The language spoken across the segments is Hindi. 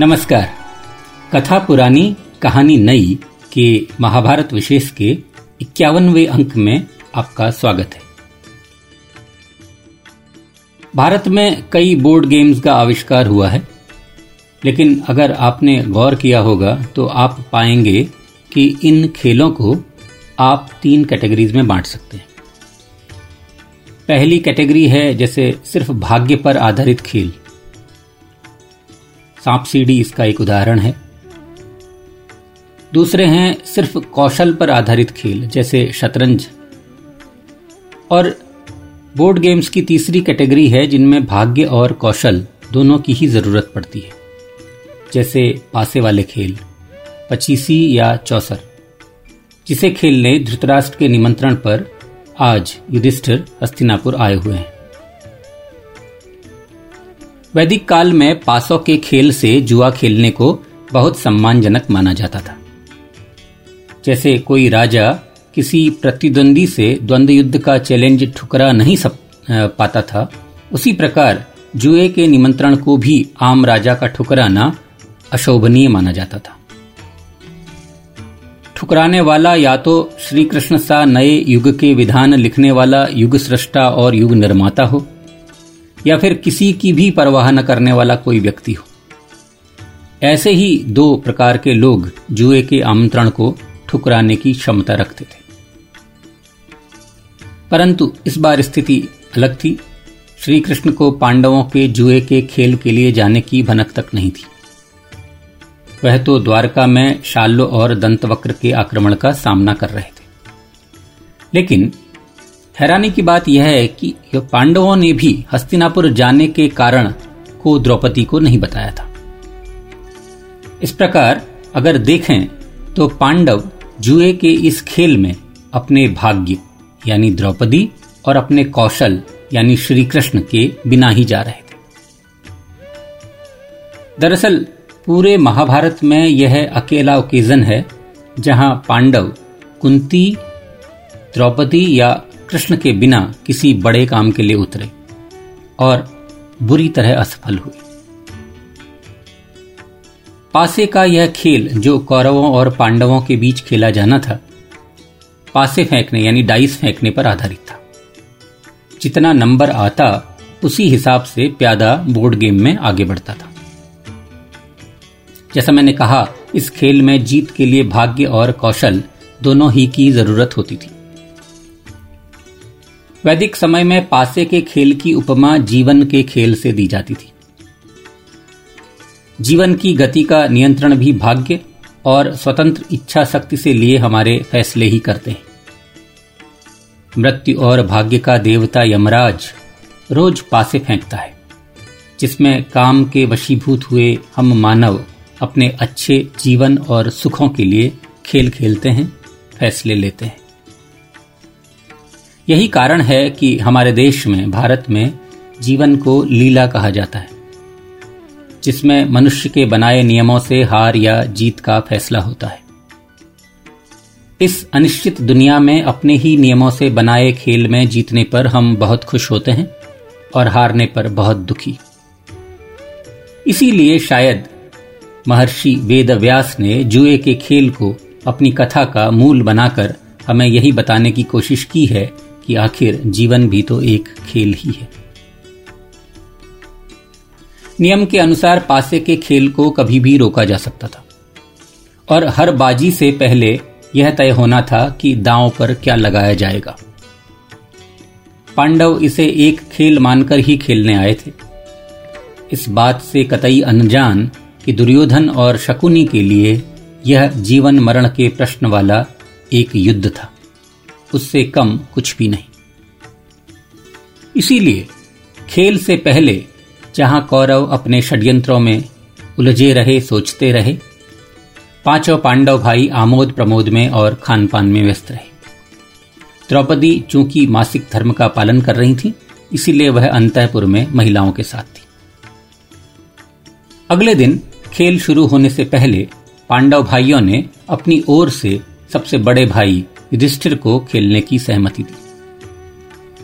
नमस्कार। कथा पुरानी, कहानी नई के महाभारत विशेष के इक्यावनवे अंक में आपका स्वागत है। भारत में कई बोर्ड गेम्स का आविष्कार हुआ है, लेकिन अगर आपने गौर किया होगा तो आप पाएँगे कि इन खेलों को आप तीन कैटेगरीज में बांट सकते हैं। पहली कैटेगरी है जैसे सिर्फ़ भाग्य पर आधारित खेल सांप सीढ़ी इसका एक उदाहरण है। दूसरे हैं सिर्फ़ कौशल पर आधारित खेल, जैसे शतरंज। और बोर्ड गेम्स की तीसरी कैटेगरी है, जिनमें भाग्य और कौशल दोनों की ही ज़रूरत पड़ती है, जैसे पासे वाले खेल, पचीसी या चौसर, जिसे खेलने धृतराष्ट्र के निमंत्रण पर आज युधिष्ठिर हस्तिनापुर आए हुए हैं। वैदिक काल में पासों के खेल से जुआ खेलने को बहुत सम्मानजनक माना जाता था। जैसे कोई राजा किसी प्रतिद्वंदी से द्वंद्व युद्ध का चैलेंज ठुकरा नहीं सब पाता था, उसी प्रकार जुए के निमंत्रण को भी आम राजा का ठुकराना अशोभनीय माना जाता था। ठुकराने वाला या तो श्री कृष्ण सा नए युग के विधान लिखने वाला युग सृष्टा और युग निर्माता हो या फिर किसी की भी परवाह न करने वाला कोई व्यक्ति हो। ऐसे ही दो प्रकार के लोग जुए के आमंत्रण को ठुकराने की क्षमता रखते थे। परंतु इस बार स्थिति अलग थी। श्री कृष्ण को पांडवों के जुए के खेल के लिए जाने की भनक तक नहीं थी। वह तो द्वारका में शाल्लो और दंतवक्र के आक्रमण का सामना कर रहे थे। लेकिन हैरानी की बात यह है कि पांडवों ने भी हस्तिनापुर जाने के कारण को द्रौपदी को नहीं बताया था। इस प्रकार अगर देखें तो पांडव जुए के इस खेल में अपने भाग्य, यानी द्रौपदी, और अपने कौशल, यानी श्री कृष्ण के बिना ही जा रहे थे। दरअसल, पूरे महाभारत में यह अकेला ओकेजन है, जहाँ पांडव कुंती, द्रौपदी या कृष्ण के बिना किसी बड़े काम के लिए उतरे और बुरी तरह असफल हुए पासे का यह खेल जो कौरवों और पांडवों के बीच खेला जाना था, पासे फेंकने यानी डाइस फेंकने पर आधारित था। जितना नंबर आता, उसी हिसाब से प्यादा बोर्ड गेम में आगे बढ़ता था। जैसा मैंने कहा, इस खेल में जीत के लिए भाग्य और कौशल दोनों ही की ज़रूरत होती थी। वैदिक समय में पासे के खेल की उपमा जीवन के खेल से दी जाती थी। जीवन की गति का नियंत्रण भी भाग्य और स्वतंत्र इच्छा शक्ति से लिए हमारे फैसले ही करते हैं। मृत्यु और भाग्य का देवता यमराज रोज पासे फेंकता है, जिसमें काम के वशीभूत हुए हम मानव अपने अच्छे जीवन और सुखों के लिए खेल खेलते हैं, फैसले लेते हैं। यही कारण है कि हमारे देश में, भारत में जीवन को लीला कहा जाता है, जिसमें मनुष्य के बनाए नियमों से हार या जीत का फैसला होता है। इस अनिश्चित दुनिया में अपने ही नियमों से बनाए खेल में जीतने पर हम बहुत खुश होते हैं और हारने पर बहुत दुखी। इसीलिए शायद महर्षि वेद व्यास ने जुए के खेल को अपनी कथा का मूल बनाकर हमें यही बताने की कोशिश की है कि आखिर जीवन भी तो एक खेल ही है। नियम के अनुसार पासे के खेल को कभी भी रोका जा सकता था। और हर बाजी से पहले यह तय होना था कि दांव पर क्या लगाया जाएगा। पांडव इसे एक खेल मानकर ही खेलने आए थे। इस बात से कतई अनजान कि दुर्योधन और शकुनी के लिए यह जीवन मरण के प्रश्न वाला एक युद्ध था। उससे कम कुछ भी नहीं। इसीलिए खेल से पहले जहाँ कौरव अपने षड्यंत्रों में उलझे रहे, सोचते रहे, पाँचों पांडव भाई आमोद प्रमोद में और खान पान में व्यस्त रहे। द्रौपदी चूँकि मासिक धर्म का पालन कर रही थी, इसीलिए वह अंतपुर में महिलाओं के साथ थी। अगले दिन खेल शुरू होने से पहले पांडव भाइयों ने अपनी ओर से सबसे बड़े भाई युधिष्ठिर को खेलने की सहमति दी।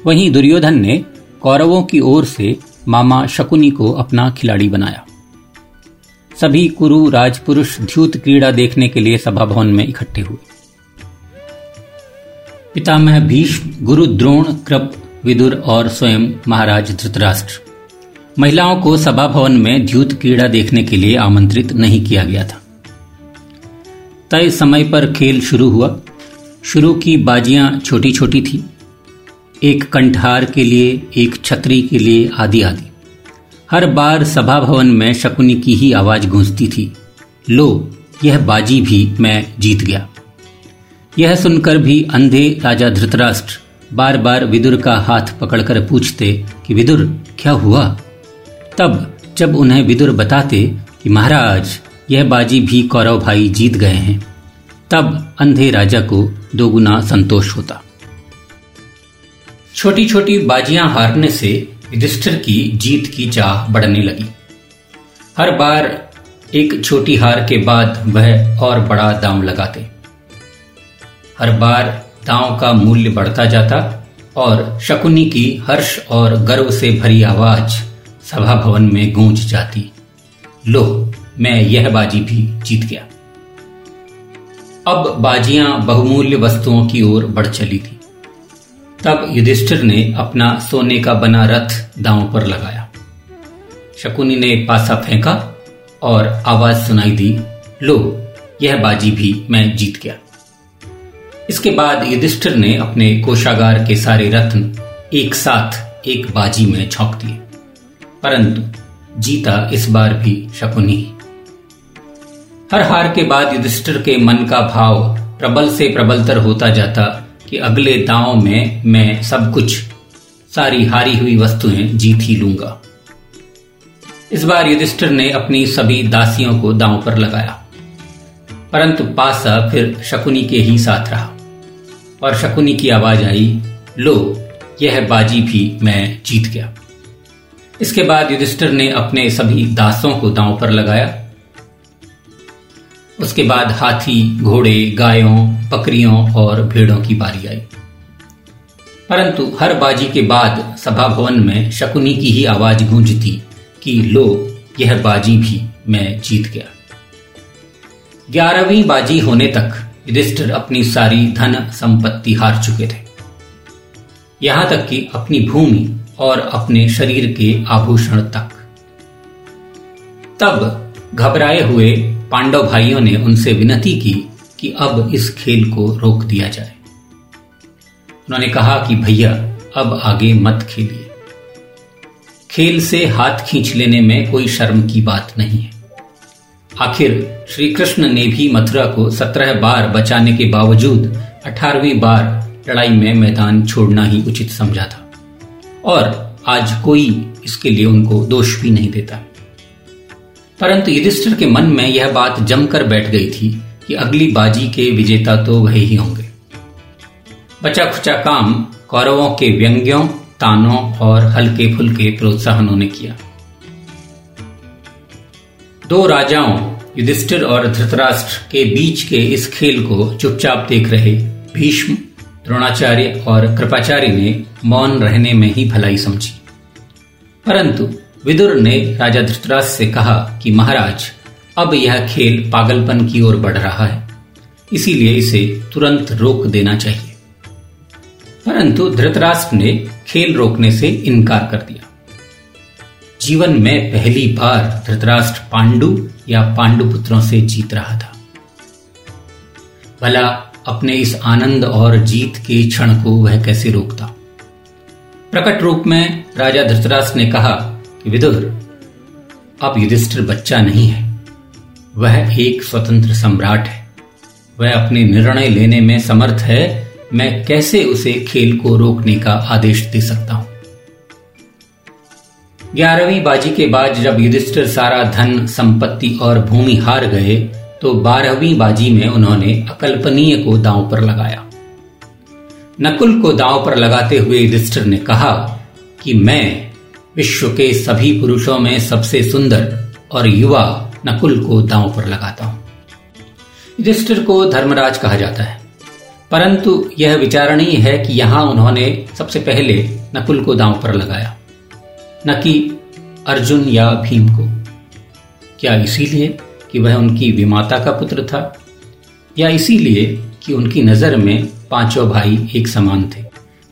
वहीं दुर्योधन ने कौरवों की ओर से मामा शकुनी को अपना खिलाड़ी बनाया। सभी कुरु राजपुरुष ध्यूत क्रीड़ा देखने के लिए सभा भवन में इकट्ठे हुए। पितामह भीष्म, गुरु द्रोण, कृप, विदुर और स्वयं महाराज धृतराष्ट्र। महिलाओं को सभा भवन में द्यूत क्रीड़ा देखने के लिए आमंत्रित नहीं किया गया था। तय समय पर खेल शुरू हुआ। शुरू की बाजियाँ छोटी छोटी थी। एक कंठार के लिए, एक छतरी के लिए आदि आदि हर बार सभा भवन में शकुनी की ही आवाज़ गूंजती थी। लो, यह बाजी भी मैं जीत गया। यह सुनकर भी अंधे राजा धृतराष्ट्र बार बार विदुर का हाथ पकड़कर पूछते कि विदुर, क्या हुआ? तब, जब उन्हें विदुर बताते कि महाराज, यह बाजी भी कौरव भाई जीत गए हैं। तब अंधे राजा को दोगुना संतोष होता। छोटी छोटी बाजियाँ हारने से युधिष्ठिर की जीत की चाह बढ़ने लगी। हर बार एक छोटी हार के बाद वह और बड़ा दाम लगाते। हर बार दांव का मूल्य बढ़ता जाता और शकुनी की हर्ष और गर्व से भरी आवाज़ सभा भवन में गूंज जाती। लो, मैं यह बाजी भी जीत गया। अब बाजियाँ बहुमूल्य वस्तुओं की ओर बढ़ चली थी। तब युधिष्ठिर ने अपना सोने का बना रथ दांव पर लगाया। शकुनी ने पासा फेंका और आवाज़ सुनाई दी, लो, यह बाजी भी मैं जीत गया। इसके बाद युधिष्ठिर ने अपने कोषागार के सारे रत्न एक साथ एक बाजी में झोंक दिए, परंतु जीता इस बार भी शकुनी हर हार के बाद युधिष्ठिर के मन का भाव प्रबल से प्रबलतर होता जाता कि अगले दांव में मैं सब कुछ, सारी हारी हुई वस्तुएँ जीत ही लूँगा। इस बार युधिष्ठिर ने अपनी सभी दासियों को दांव पर लगाया। परंतु पासा फिर शकुनी के ही साथ रहा और शकुनी की आवाज़ आई, लो, यह बाजी भी मैं जीत गया। इसके बाद युधिष्ठिर ने अपने सभी दासों को दांव पर लगाया उसके बाद हाथी, घोड़े, गायों, बकरियों और भेड़ों की बारी आई। परंतु हर बाजी के बाद सभा भवन में शकुनी की ही आवाज़ गूंजती कि, लो, यह बाजी भी मैं जीत गया। ग्यारहवीं बाजी होने तक युधिष्ठिर अपनी सारी धन संपत्ति हार चुके थे। यहाँ तक कि अपनी भूमि और अपने शरीर के आभूषण तक। तब घबराए हुए पांडव भाइयों ने उनसे विनती की कि अब इस खेल को रोक दिया जाए। उन्होंने कहा कि भैया, अब आगे मत खेलिए। खेल से हाथ खींच लेने में कोई शर्म की बात नहीं है। आखिर श्री कृष्ण ने भी मथुरा को सत्रह बार बचाने के बावजूद अठारहवीं बार लड़ाई में मैदान छोड़ना ही उचित समझा था। और आज कोई इसके लिए उनको दोष भी नहीं देता। परंतु युधिष्ठिर के मन में यह बात जमकर बैठ गई थी कि अगली बाजी के विजेता तो वही ही होंगे। बचा खुचा काम कौरवों के व्यंग्यों, तानों और हल्के फुल्के प्रोत्साहनों ने किया। दो राजाओं, युधिष्ठिर और धृतराष्ट्र के बीच के इस खेल को चुपचाप देख रहे भीष्म, द्रोणाचार्य और कृपाचार्य ने मौन रहने में ही भलाई समझी। परंतु विदुर ने राजा धृतराज से कहा कि, महाराज, अब यह खेल पागलपन की ओर बढ़ रहा है, इसीलिए इसे तुरंत रोक देना चाहिए। परंतु धृतराष्ट्र ने खेल रोकने से इनकार कर दिया। जीवन में पहली बार धृतराष्ट्र पांडु या पांडु पुत्रों से जीत रहा था। भला अपने इस आनंद और जीत के क्षण को वह कैसे रोकता? प्रकट रूप में राजा धृतराष्ट्र ने कहा कि विदुर अब युधिष्ठिर बच्चा नहीं है। वह एक स्वतंत्र सम्राट है। वह अपने निर्णय लेने में समर्थ है। मैं कैसे उसे खेल को रोकने का आदेश दे सकता हूँ? ग्यारहवीं बाजी के बाद जब युधिष्ठिर सारा धन, संपत्ति और भूमि हार गए तो बारहवीं बाजी में उन्होंने अकल्पनीय को दांव पर लगाया। नकुल को दांव पर लगाते हुए युधिष्ठिर ने कहा कि मैं विश्व के सभी पुरुषों में सबसे सुंदर और युवा नकुल को दांव पर लगाता हूँ। युधिष्ठिर को धर्मराज कहा जाता है। परंतु यह विचारणीय है कि यहाँ उन्होंने सबसे पहले नकुल को दांव पर लगाया, न कि अर्जुन या भीम को। क्या इसीलिए कि वह उनकी विमाता का पुत्र था, या इसीलिए कि उनकी नज़र में पाँचों भाई एक समान थे?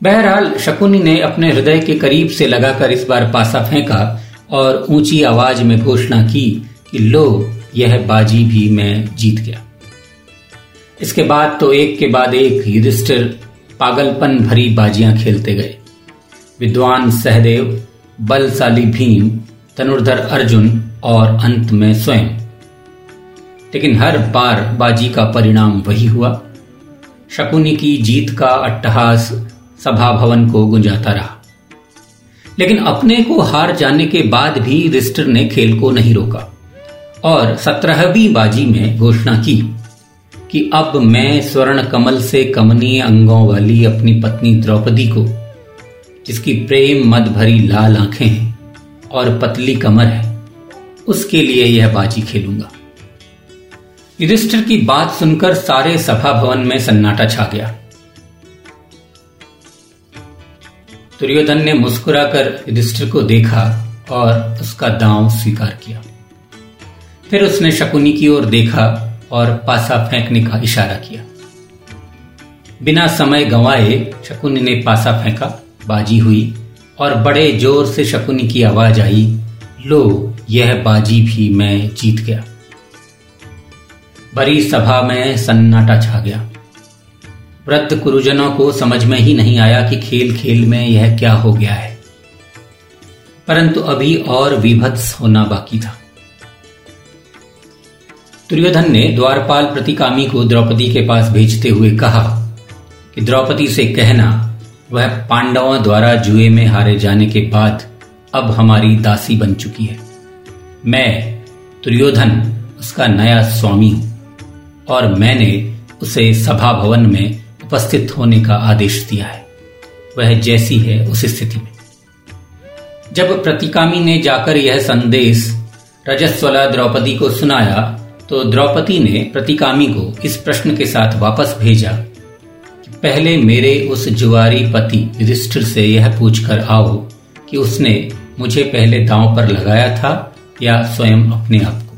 बहरहाल, शकुनी ने अपने हृदय के करीब से लगाकर इस बार पासा फेंका और ऊँची आवाज़ में घोषणा की कि, लो, यह बाजी भी मैं जीत गया। इसके बाद तो एक के बाद एक युधिष्ठिर पागलपन भरी बाजियाँ खेलते गए। विद्वान सहदेव, बलशाली भीम, तनुर्धर अर्जुन और अंत में स्वयं। लेकिन हर बार बाजी का परिणाम वही हुआ। शकुनी की जीत का अट्टहास सभा भवन को गुंजाता रहा। लेकिन अपने को हार जाने के बाद भी रिस्टर ने खेल को नहीं रोका और सत्रहवीं बाजी में घोषणा की कि अब मैं स्वर्ण कमल से कमनीय अंगों वाली अपनी पत्नी द्रौपदी को, जिसकी प्रेम मद भरी लाल आँखें हैं और पतली कमर है, उसके लिए यह बाजी खेलूँगा। युधिष्ठिर की बात सुनकर सारे सभा भवन में सन्नाटा छा गया। दुर्योधन ने मुस्कुराकर युधिष्ठिर को देखा और उसका दांव स्वीकार किया। फिर उसने शकुनी की ओर देखा और पासा फेंकने का इशारा किया। बिना समय गंवाए शकुनी ने पासा फेंका, बाजी हुई और बड़े ज़ोर से शकुनी की आवाज़ आई, लो, यह बाजी भी मैं जीत गया। बड़ी सभा में सन्नाटा छा गया। वृद्ध गुरुजनों को समझ में ही नहीं आया कि खेल खेल में यह क्या हो गया है। परंतु अभी और विभत्स होना बाकी था। दुर्योधन ने द्वारपाल प्रतिकामी को द्रौपदी के पास भेजते हुए कहा कि द्रौपदी से कहना, वह पांडवों द्वारा जुए में हारे जाने के बाद अब हमारी दासी बन चुकी है। मैं, दुर्योधन, उसका नया स्वामी हूँ और मैंने उसे सभा भवन में उपस्थित होने का आदेश दिया है। वह जैसी है उस स्थिति में। जब प्रतिकामी ने जाकर यह संदेश रजस्वला द्रौपदी को सुनाया तो द्रौपदी ने प्रतिकामी को इस प्रश्न के साथ वापस भेजा कि पहले मेरे उस जुआरी पति युधिष्ठिर से यह पूछकर आओ कि उसने मुझे पहले दांव पर लगाया था या स्वयं अपने आप को।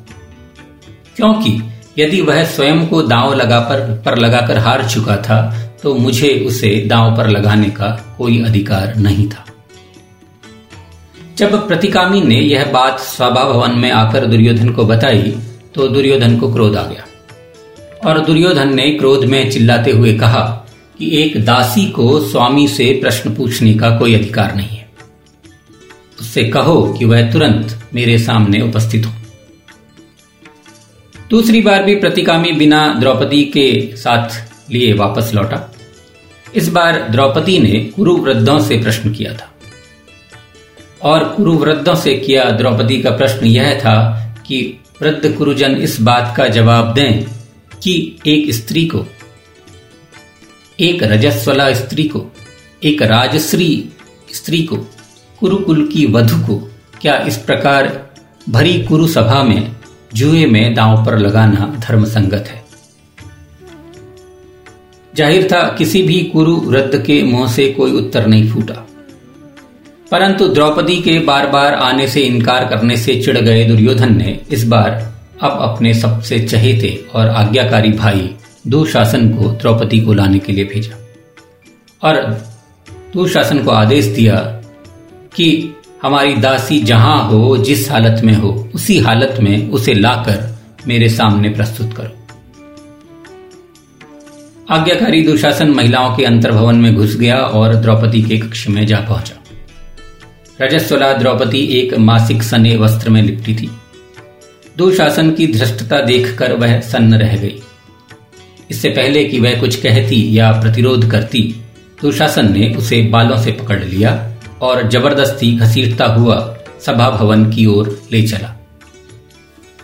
क्योंकि यदि वह स्वयं को दांव लगा पर, पर लगाकर हार चुका था तो मुझे उसे दांव पर लगाने का कोई अधिकार नहीं था। जब प्रतिकामी ने यह बात सभा भवन में आकर दुर्योधन को बताई तो दुर्योधन को क्रोध आ गया। और दुर्योधन ने क्रोध में चिल्लाते हुए कहा कि एक दासी को स्वामी से प्रश्न पूछने का कोई अधिकार नहीं है। उससे कहो कि वह तुरंत मेरे सामने उपस्थित हो। दूसरी बार भी प्रतिकामी बिना द्रौपदी के साथ लिए वापस लौटा। इस बार द्रौपदी ने कुरुवृद्धों से प्रश्न किया था। और कुरुवृद्धों से किया द्रौपदी का प्रश्न यह था कि, वृद्ध कुरुजन, इस बात का जवाब दें कि एक स्त्री को, एक रजस्वला स्त्री को, एक राजश्री स्त्री को, कुरुकुल की वधु को, क्या इस प्रकार भरी कुरु सभा में जुए में दांव पर लगाना धर्म संगत है। ज़ाहिर था किसी भी कुरु वृद्ध के मुँह से कोई उत्तर नहीं फूटा। परंतु द्रौपदी के बार बार आने से इनकार करने से चिढ़ गए दुर्योधन ने इस बार अब अपने सबसे चहेते और आज्ञाकारी भाई दुशासन को द्रौपदी को लाने के लिए भेजा। और दुशासन को आदेश दिया कि हमारी दासी जहाँ हो, जिस हालत में हो, उसी हालत में उसे लाकर मेरे सामने प्रस्तुत करो। आज्ञाकारी दुशासन महिलाओं के अंतर्भवन में घुस गया और द्रौपदी के कक्ष में जा पहुँचा। रजस्वला द्रौपदी एक मासिक सने वस्त्र में लिपटी थी। दुशासन की धृष्टता देखकर वह सन्न रह गई। इससे पहले कि वह कुछ कहती या प्रतिरोध करती, दुशासन ने उसे बालों से पकड़ लिया और ज़बरदस्ती घसीटता हुआ सभा भवन की ओर ले चला।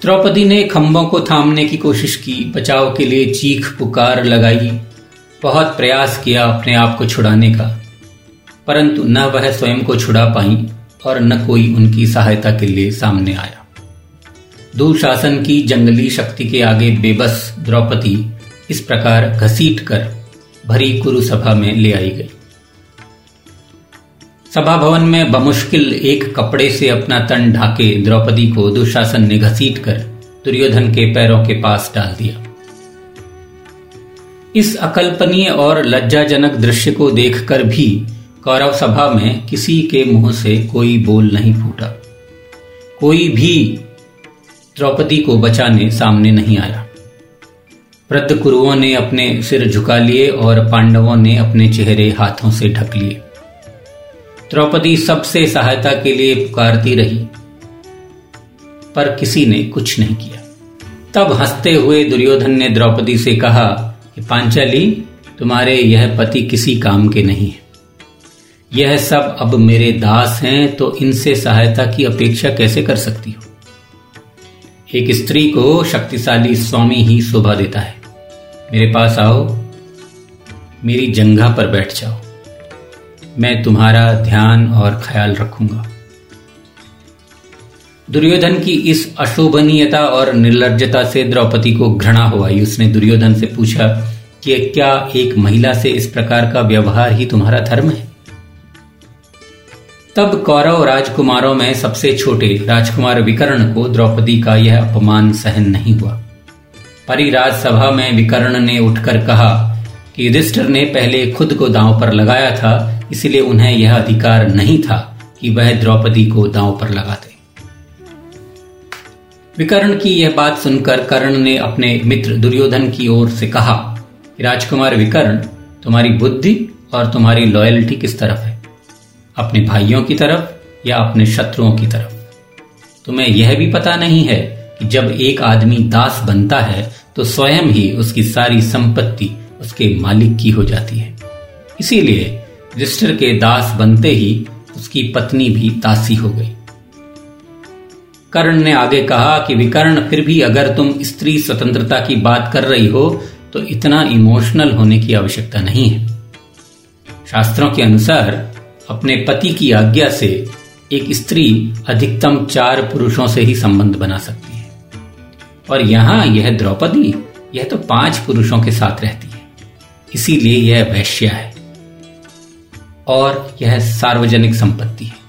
द्रौपदी ने खंभों को थामने की कोशिश की, बचाव के लिए चीख पुकार लगाई, बहुत प्रयास किया अपने आप को छुड़ाने का, परंतु न वह स्वयं को छुड़ा पाई और न कोई उनकी सहायता के लिए सामने आया। दुशासन की जंगली शक्ति के आगे बेबस द्रौपदी इस प्रकार घसीट कर भरी कुरुसभा में ले आई गई। सभा भवन में बमुश्किल एक कपड़े से अपना तन ढाके द्रौपदी को दुशासन ने घसीट कर दुर्योधन के पैरों के पास डाल दिया। इस अकल्पनीय और लज्जाजनक दृश्य को देखकर भी कौरव सभा में किसी के मुँह से कोई बोल नहीं फूटा। कोई भी द्रौपदी को बचाने सामने नहीं आया। वृद्ध कुरुओं ने अपने सिर झुका लिए और पांडवों ने अपने चेहरे हाथों से ढक लिए। द्रौपदी सबसे सहायता के लिए पुकारती रही, पर किसी ने कुछ नहीं किया। तब हँसते हुए दुर्योधन ने द्रौपदी से कहा कि, पांचाली, तुम्हारे यह पति किसी काम के नहीं है। यह सब अब मेरे दास हैं तो इनसे सहायता की अपेक्षा कैसे कर सकती हो? एक स्त्री को शक्तिशाली स्वामी ही शोभा देता है। मेरे पास आओ, मेरी जंघा पर बैठ जाओ। मैं तुम्हारा ध्यान और ख्याल रखूँगा। दुर्योधन की इस अशोभनीयता और निर्लजता से द्रौपदी को घृणा हो आई। उसने दुर्योधन से पूछा कि क्या एक महिला से इस प्रकार का व्यवहार ही तुम्हारा धर्म है? तब कौरव राजकुमारों में सबसे छोटे राजकुमार विकर्ण को द्रौपदी का यह अपमान सहन नहीं हुआ। परिराज सभा में विकर्ण ने उठकर कहा कि युधिष्ठिर ने पहले खुद को दांव पर लगाया था इसलिए उन्हें यह अधिकार नहीं था कि वह द्रौपदी को दांव पर लगाते विकर्ण की यह बात सुनकर कर्ण ने अपने मित्र दुर्योधन की ओर से कहा राजकुमार विकर्ण, तुम्हारी बुद्धि और तुम्हारी लॉयल्टी किस तरफ़ है? अपने भाइयों की तरफ़ या अपने शत्रुओं की तरफ़? तुम्हें यह भी पता नहीं है कि जब एक आदमी दास बनता है तो स्वयं ही उसकी सारी संपत्ति उसके मालिक की हो जाती है। इसीलिए युधिष्ठिर के दास बनते ही उसकी पत्नी भी दासी हो गई। कर्ण ने आगे कहा कि विकर्ण, फिर भी अगर तुम स्त्री स्वतंत्रता की बात कर रही हो तो इतना इमोशनल होने की आवश्यकता नहीं है। शास्त्रों के अनुसार, अपने पति की आज्ञा से एक स्त्री अधिकतम चार पुरुषों से ही संबंध बना सकती है। और यहाँ यह द्रौपदी, यह तो पाँच पुरुषों के साथ रहती है। इसीलिए यह वैश्या है। और यह सार्वजनिक संपत्ति है।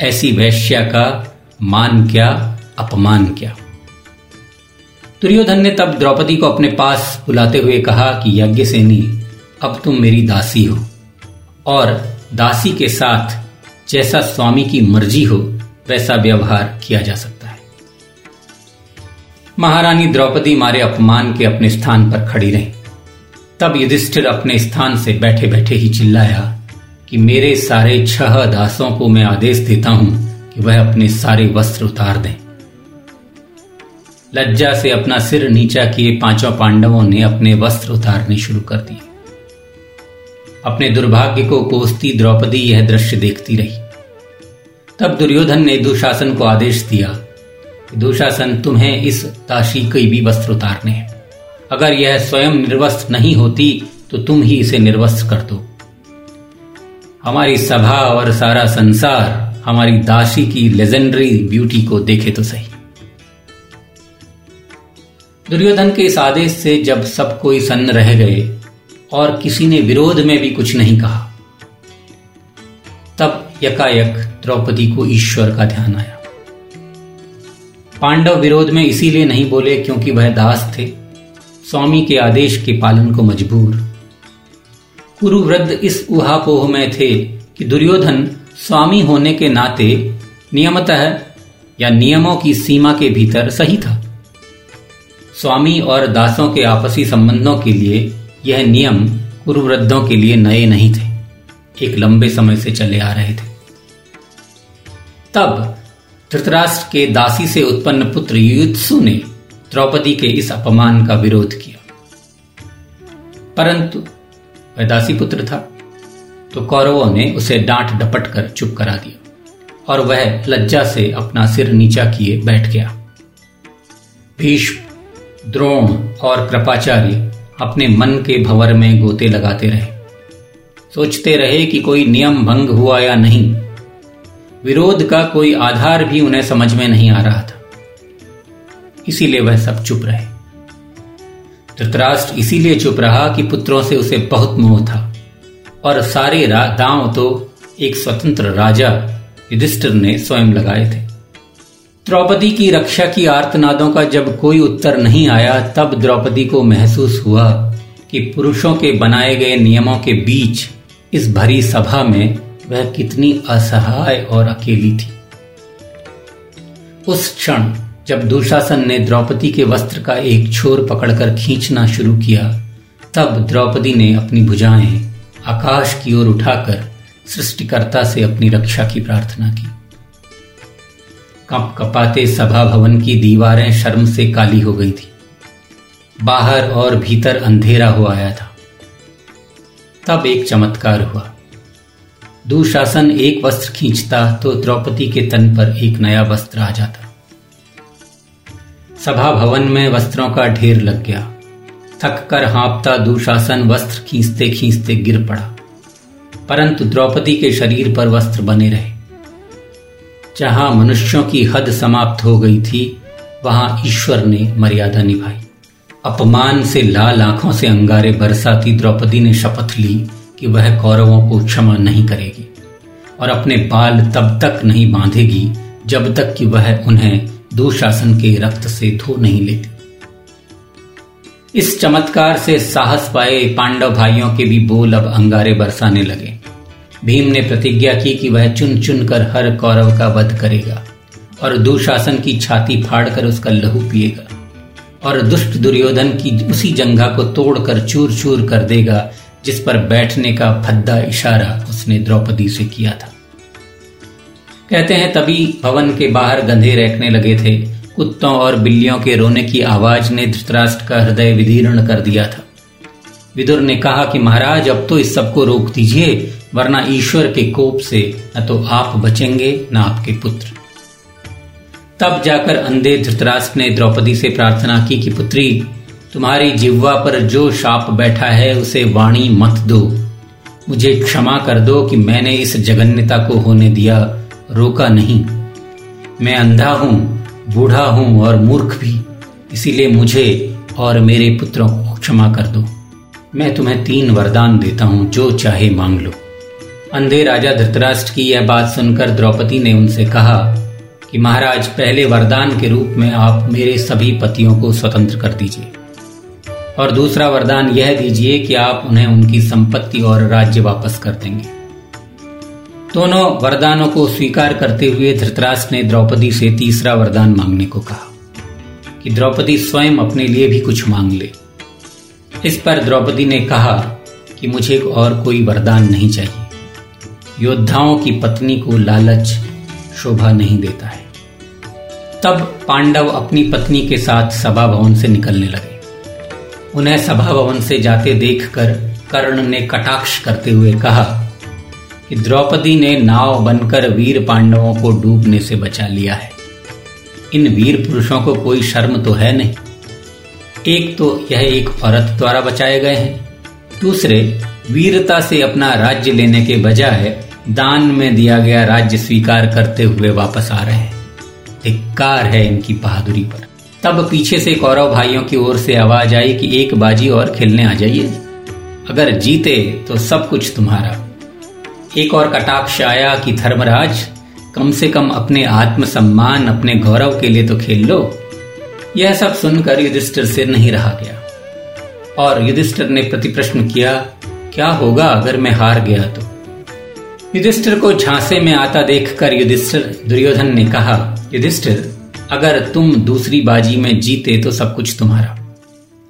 ऐसी वैश्या का मान क्या, अपमान क्या? दुर्योधन ने तब द्रौपदी को अपने पास बुलाते हुए कहा कि यज्ञ सेनी अब तुम मेरी दासी हो और दासी के साथ जैसा स्वामी की मर्ज़ी हो, वैसा व्यवहार किया जा सकता है। महारानी द्रौपदी मारे अपमान के अपने स्थान पर खड़ी रही। तब युधिष्ठिर अपने स्थान से बैठे बैठे ही चिल्लाया कि मेरे सारे छह दासों को मैं आदेश देता हूँ कि वह अपने सारे वस्त्र उतार दें। लज्जा से अपना सिर नीचा किए पाँचों पांडवों ने अपने वस्त्र उतारने शुरू कर दिए। अपने दुर्भाग्य को कोसती द्रौपदी यह दृश्य देखती रही। तब दुर्योधन ने दुशासन को आदेश दिया दुशासन, तुम्हें इस दासी के भी वस्त्र उतारने हैं। अगर यह स्वयं निर्वस्त नहीं होती तो तुम ही इसे निर्वस्त कर दो। हमारी सभा और सारा संसार हमारी दासी की लेजेंडरी ब्यूटी को देखे तो सही। दुर्योधन के इस आदेश से जब सब कोई सन्न रह गए, और किसी ने विरोध में भी कुछ नहीं कहा, तब यकायक द्रौपदी को ईश्वर का ध्यान आया। पांडव विरोध में इसीलिए नहीं बोले क्योंकि वह दास थे। स्वामी के आदेश के पालन को मजबूर। कुरुवृद्ध इस उहापोह में थे कि दुर्योधन स्वामी होने के नाते नियमतः, या नियमों की सीमा के भीतर सही था। स्वामी और दासों के आपसी संबंधों के लिए यह नियम कुरुवृद्धों के लिए नए नहीं थे। एक लंबे समय से चले आ रहे थे। तब धृतराष्ट्र के दासी से उत्पन्न पुत्र युत्सु ने द्रौपदी के इस अपमान का विरोध किया। परंतु वह दासी पुत्र था तो कौरवों ने उसे डांट डपट कर चुप करा दिया और वह लज्जा से अपना सिर नीचा किए बैठ गया। भीष्म, द्रोण और कृपाचार्य अपने मन के भंवर में गोते लगाते रहे। सोचते रहे कि कोई नियम भंग हुआ या नहीं, विरोध का कोई आधार भी उन्हें समझ में नहीं आ रहा था। इसीलिए वह सब चुप रहे। धृतराष्ट्र इसीलिए चुप रहा कि पुत्रों से उसे बहुत मोह था। और सारे दांव तो एक स्वतंत्र राजा युधिष्ठिर ने स्वयं लगाए थे। द्रौपदी की रक्षा की आर्तनादों का जब कोई उत्तर नहीं आया, तब द्रौपदी को महसूस हुआ कि पुरुषों के बनाए गए नियमों के बीच इस भरी सभा में वह कितनी असहाय और अकेली थी। उस क्षण जब दुशासन ने द्रौपदी के वस्त्र का एक छोर पकड़कर खींचना शुरू किया, तब द्रौपदी ने अपनी भुजाएँ आकाश की ओर उठाकर सृष्टिकर्ता से अपनी रक्षा की प्रार्थना की। कप कपाते सभा भवन की दीवारें शर्म से काली हो गई थी। बाहर और भीतर अंधेरा हो आया था। तब एक चमत्कार हुआ। दुशासन एक वस्त्र खींचता तो द्रौपदी के तन पर एक नया वस्त्र आ जाता। सभा भवन में वस्त्रों का ढेर लग गया। थक कर हाँपता दुशासन वस्त्र खींचते खींचते गिर पड़ा। परंतु द्रौपदी के शरीर पर वस्त्र बने रहे। जहाँ मनुष्यों की हद समाप्त हो गई थी, वहाँ ईश्वर ने मर्यादा निभाई। अपमान से लाल आँखों से अंगारे बरसाती द्रौपदी ने शपथ ली कि वह कौरवों को क्षमा नहीं करेगी और अपने बाल तब तक नहीं बांधेगी जब तक कि वह उन्हें दुशासन के रक्त से धो नहीं लेती। इस चमत्कार से साहस पाए पांडव भाइयों के भी बोल अब अंगारे बरसाने लगे। भीम ने प्रतिज्ञा की कि वह चुन चुन कर हर कौरव का वध करेगा और दुशासन की छाती फाड़कर उसका लहू पिएगा और दुष्ट दुर्योधन की उसी जंगा को तोड़कर चूर चूर कर देगा जिस पर बैठने का भद्दा इशारा उसने द्रौपदी से किया था। कहते हैं, तभी भवन के बाहर गंधे रखने लगे थे। कुत्तों और बिल्लियों के रोने की आवाज़ ने धृतराष्ट्र का हृदय विदीर्ण कर दिया था। विदुर ने कहा कि महाराज, अब तो इस सबको रोक दीजिए, वरना ईश्वर के कोप से न तो आप बचेंगे, न आपके पुत्र। तब जाकर अंधे धृतराष्ट्र ने द्रौपदी से प्रार्थना की कि, पुत्री, तुम्हारी जिह्वा पर जो शाप बैठा है, उसे वाणी मत दो। मुझे क्षमा कर दो कि मैंने इस जगन्यता को होने दिया। रोका नहीं। मैं अंधा हूँ, बूढ़ा हूँ और मूर्ख भी। इसीलिए मुझे और मेरे पुत्रों को क्षमा कर दो। मैं तुम्हें तीन वरदान देता हूँ, जो चाहे मांग लो। अंधे राजा धृतराष्ट्र की यह बात सुनकर द्रौपदी ने उनसे कहा कि महाराज, पहले वरदान के रूप में आप मेरे सभी पतियों को स्वतंत्र कर दीजिए। और दूसरा वरदान यह दीजिए कि आप उन्हें उनकी संपत्ति और राज्य वापस कर देंगे। दोनों वरदानों को स्वीकार करते हुए धृतराष्ट्र ने द्रौपदी से तीसरा वरदान मांगने को कहा कि द्रौपदी स्वयं अपने लिए भी कुछ मांग ले। इस पर द्रौपदी ने कहा कि मुझे और कोई वरदान नहीं चाहिए। योद्धाओं की पत्नी को लालच शोभा नहीं देता है। तब पांडव अपनी पत्नी के साथ सभा भवन से निकलने लगे। उन्हें सभा भवन से जाते देखकर कर्ण ने कटाक्ष करते हुए कहा कि द्रौपदी ने नाव बनकर वीर पांडवों को डूबने से बचा लिया है। इन वीर पुरुषों को कोई शर्म तो है नहीं। एक तो यह एक औरत द्वारा बचाए गए हैं। दूसरे, वीरता से अपना राज्य लेने के बजाय दान में दिया गया राज्य स्वीकार करते हुए वापस आ रहे हैं। धिक्कार है इनकी बहादुरी पर। तब पीछे से कौरव भाइयों की ओर से आवाज़ आई कि एक बाजी और खेलने आ जाइए। अगर जीते तो सब कुछ तुम्हारा। एक और कटाक्ष आया कि, धर्मराज, कम से कम अपने आत्मसम्मान, अपने गौरव के लिए तो खेल लो। यह सब सुनकर युधिष्ठिर से नहीं रहा गया। और युधिष्ठिर ने प्रति प्रश्न किया, क्या होगा अगर मैं हार गया तो? युधिष्ठिर को झांसे में आता देखकर युधिष्ठिर, दुर्योधन ने कहा, युधिष्ठिर, अगर तुम दूसरी बाजी में जीते तो सब कुछ तुम्हारा।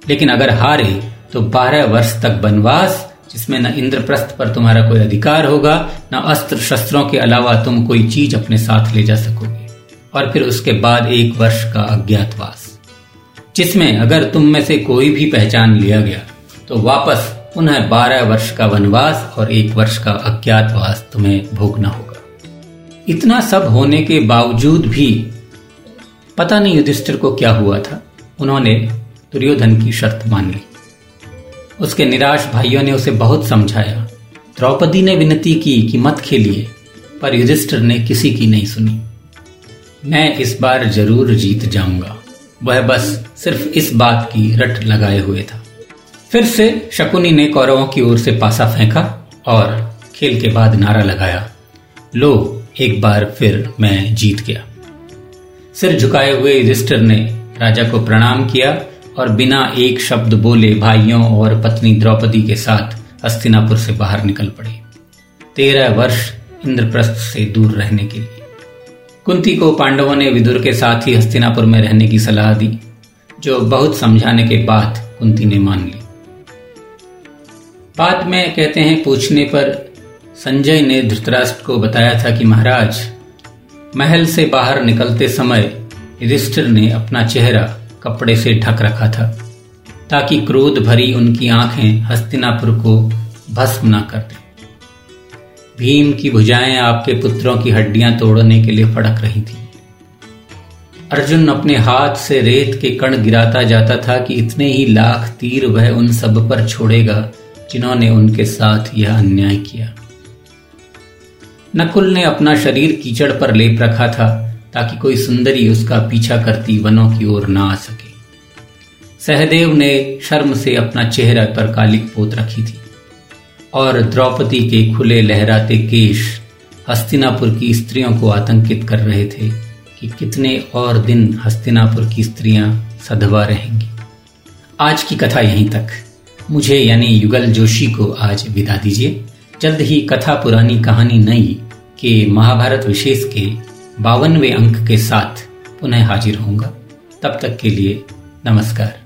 लेकिन अगर हारे तो बारह वर्ष तक वनवास जिसमें न इंद्रप्रस्थ पर तुम्हारा कोई अधिकार होगा, न अस्त्र शस्त्रों के अलावा तुम कोई चीज़ अपने साथ ले जा सकोगे। और फिर उसके बाद एक वर्ष का अज्ञातवास। जिसमें अगर तुम में से कोई भी पहचान लिया गया तो वापस पुनः बारह वर्ष का वनवास और एक वर्ष का अज्ञातवास तुम्हें भोगना होगा। इतना सब होने के बावजूद भी पता नहीं युधिष्ठिर को क्या हुआ था। उन्होंने दुर्योधन की शर्त मान ली। उसके निराश भाइयों ने उसे बहुत समझाया। द्रौपदी ने विनती की कि मत खेलिए, पर युधिष्ठिर ने किसी की नहीं सुनी। मैं इस बार ज़रूर जीत जाऊँगा। वह बस सिर्फ़ इस बात की रट लगाए हुए था। फिर से शकुनी ने कौरवों की ओर से पासा फेंका और खेल के बाद नारा लगाया। लो, एक बार फिर मैं जीत गया। सिर झुकाए हुए युधिष्ठिर ने राजा को प्रणाम किया और बिना एक शब्द बोले भाइयों और पत्नी द्रौपदी के साथ हस्तिनापुर से बाहर निकल पड़े। तेरह वर्ष इंद्रप्रस्थ से दूर रहने के लिए। कुंती को पांडवों ने विदुर के साथ ही हस्तिनापुर में रहने की सलाह दी, जो बहुत समझाने के बाद कुंती ने मान ली। बाद में कहते हैं, पूछने पर संजय ने धृतराष्ट्र को बताया था कि महाराज, महल से बाहर निकलते समय युधिष्ठिर ने अपना चेहरा कपड़े से ढक रखा था, ताकि क्रोध भरी उनकी आँखें हस्तिनापुर को भस्म न कर दे। भीम की भुजाएँ आपके पुत्रों की हड्डियाँ तोड़ने के लिए फड़क रही थी। अर्जुन अपने हाथ से रेत के कण गिराता जाता था कि इतने ही लाख तीर वह उन सब पर छोड़ेगा, जिन्होंने उनके साथ यह अन्याय किया। नकुल ने अपना शरीर कीचड़ पर लेप रखा था ताकि कोई सुंदरी उसका पीछा करती वनों की ओर ना आ सके। सहदेव ने शर्म से अपना चेहरा पर कालिक पोत रखी थी और द्रौपदी के खुले लहराते केश हस्तिनापुर की स्त्रियों को आतंकित कर रहे थे कि कितने और दिन हस्तिनापुर की स्त्रियाँ सधवा रहेंगी। आज की कथा यहीं तक। मुझे यानी युगल जोशी को आज विदा दीजिए। जल्द ही कथा पुरानी कहानी नई के महाभारत विशेष के बावनवे अंक के साथ पुनः हाजिर होऊँगा। तब तक के लिए नमस्कार।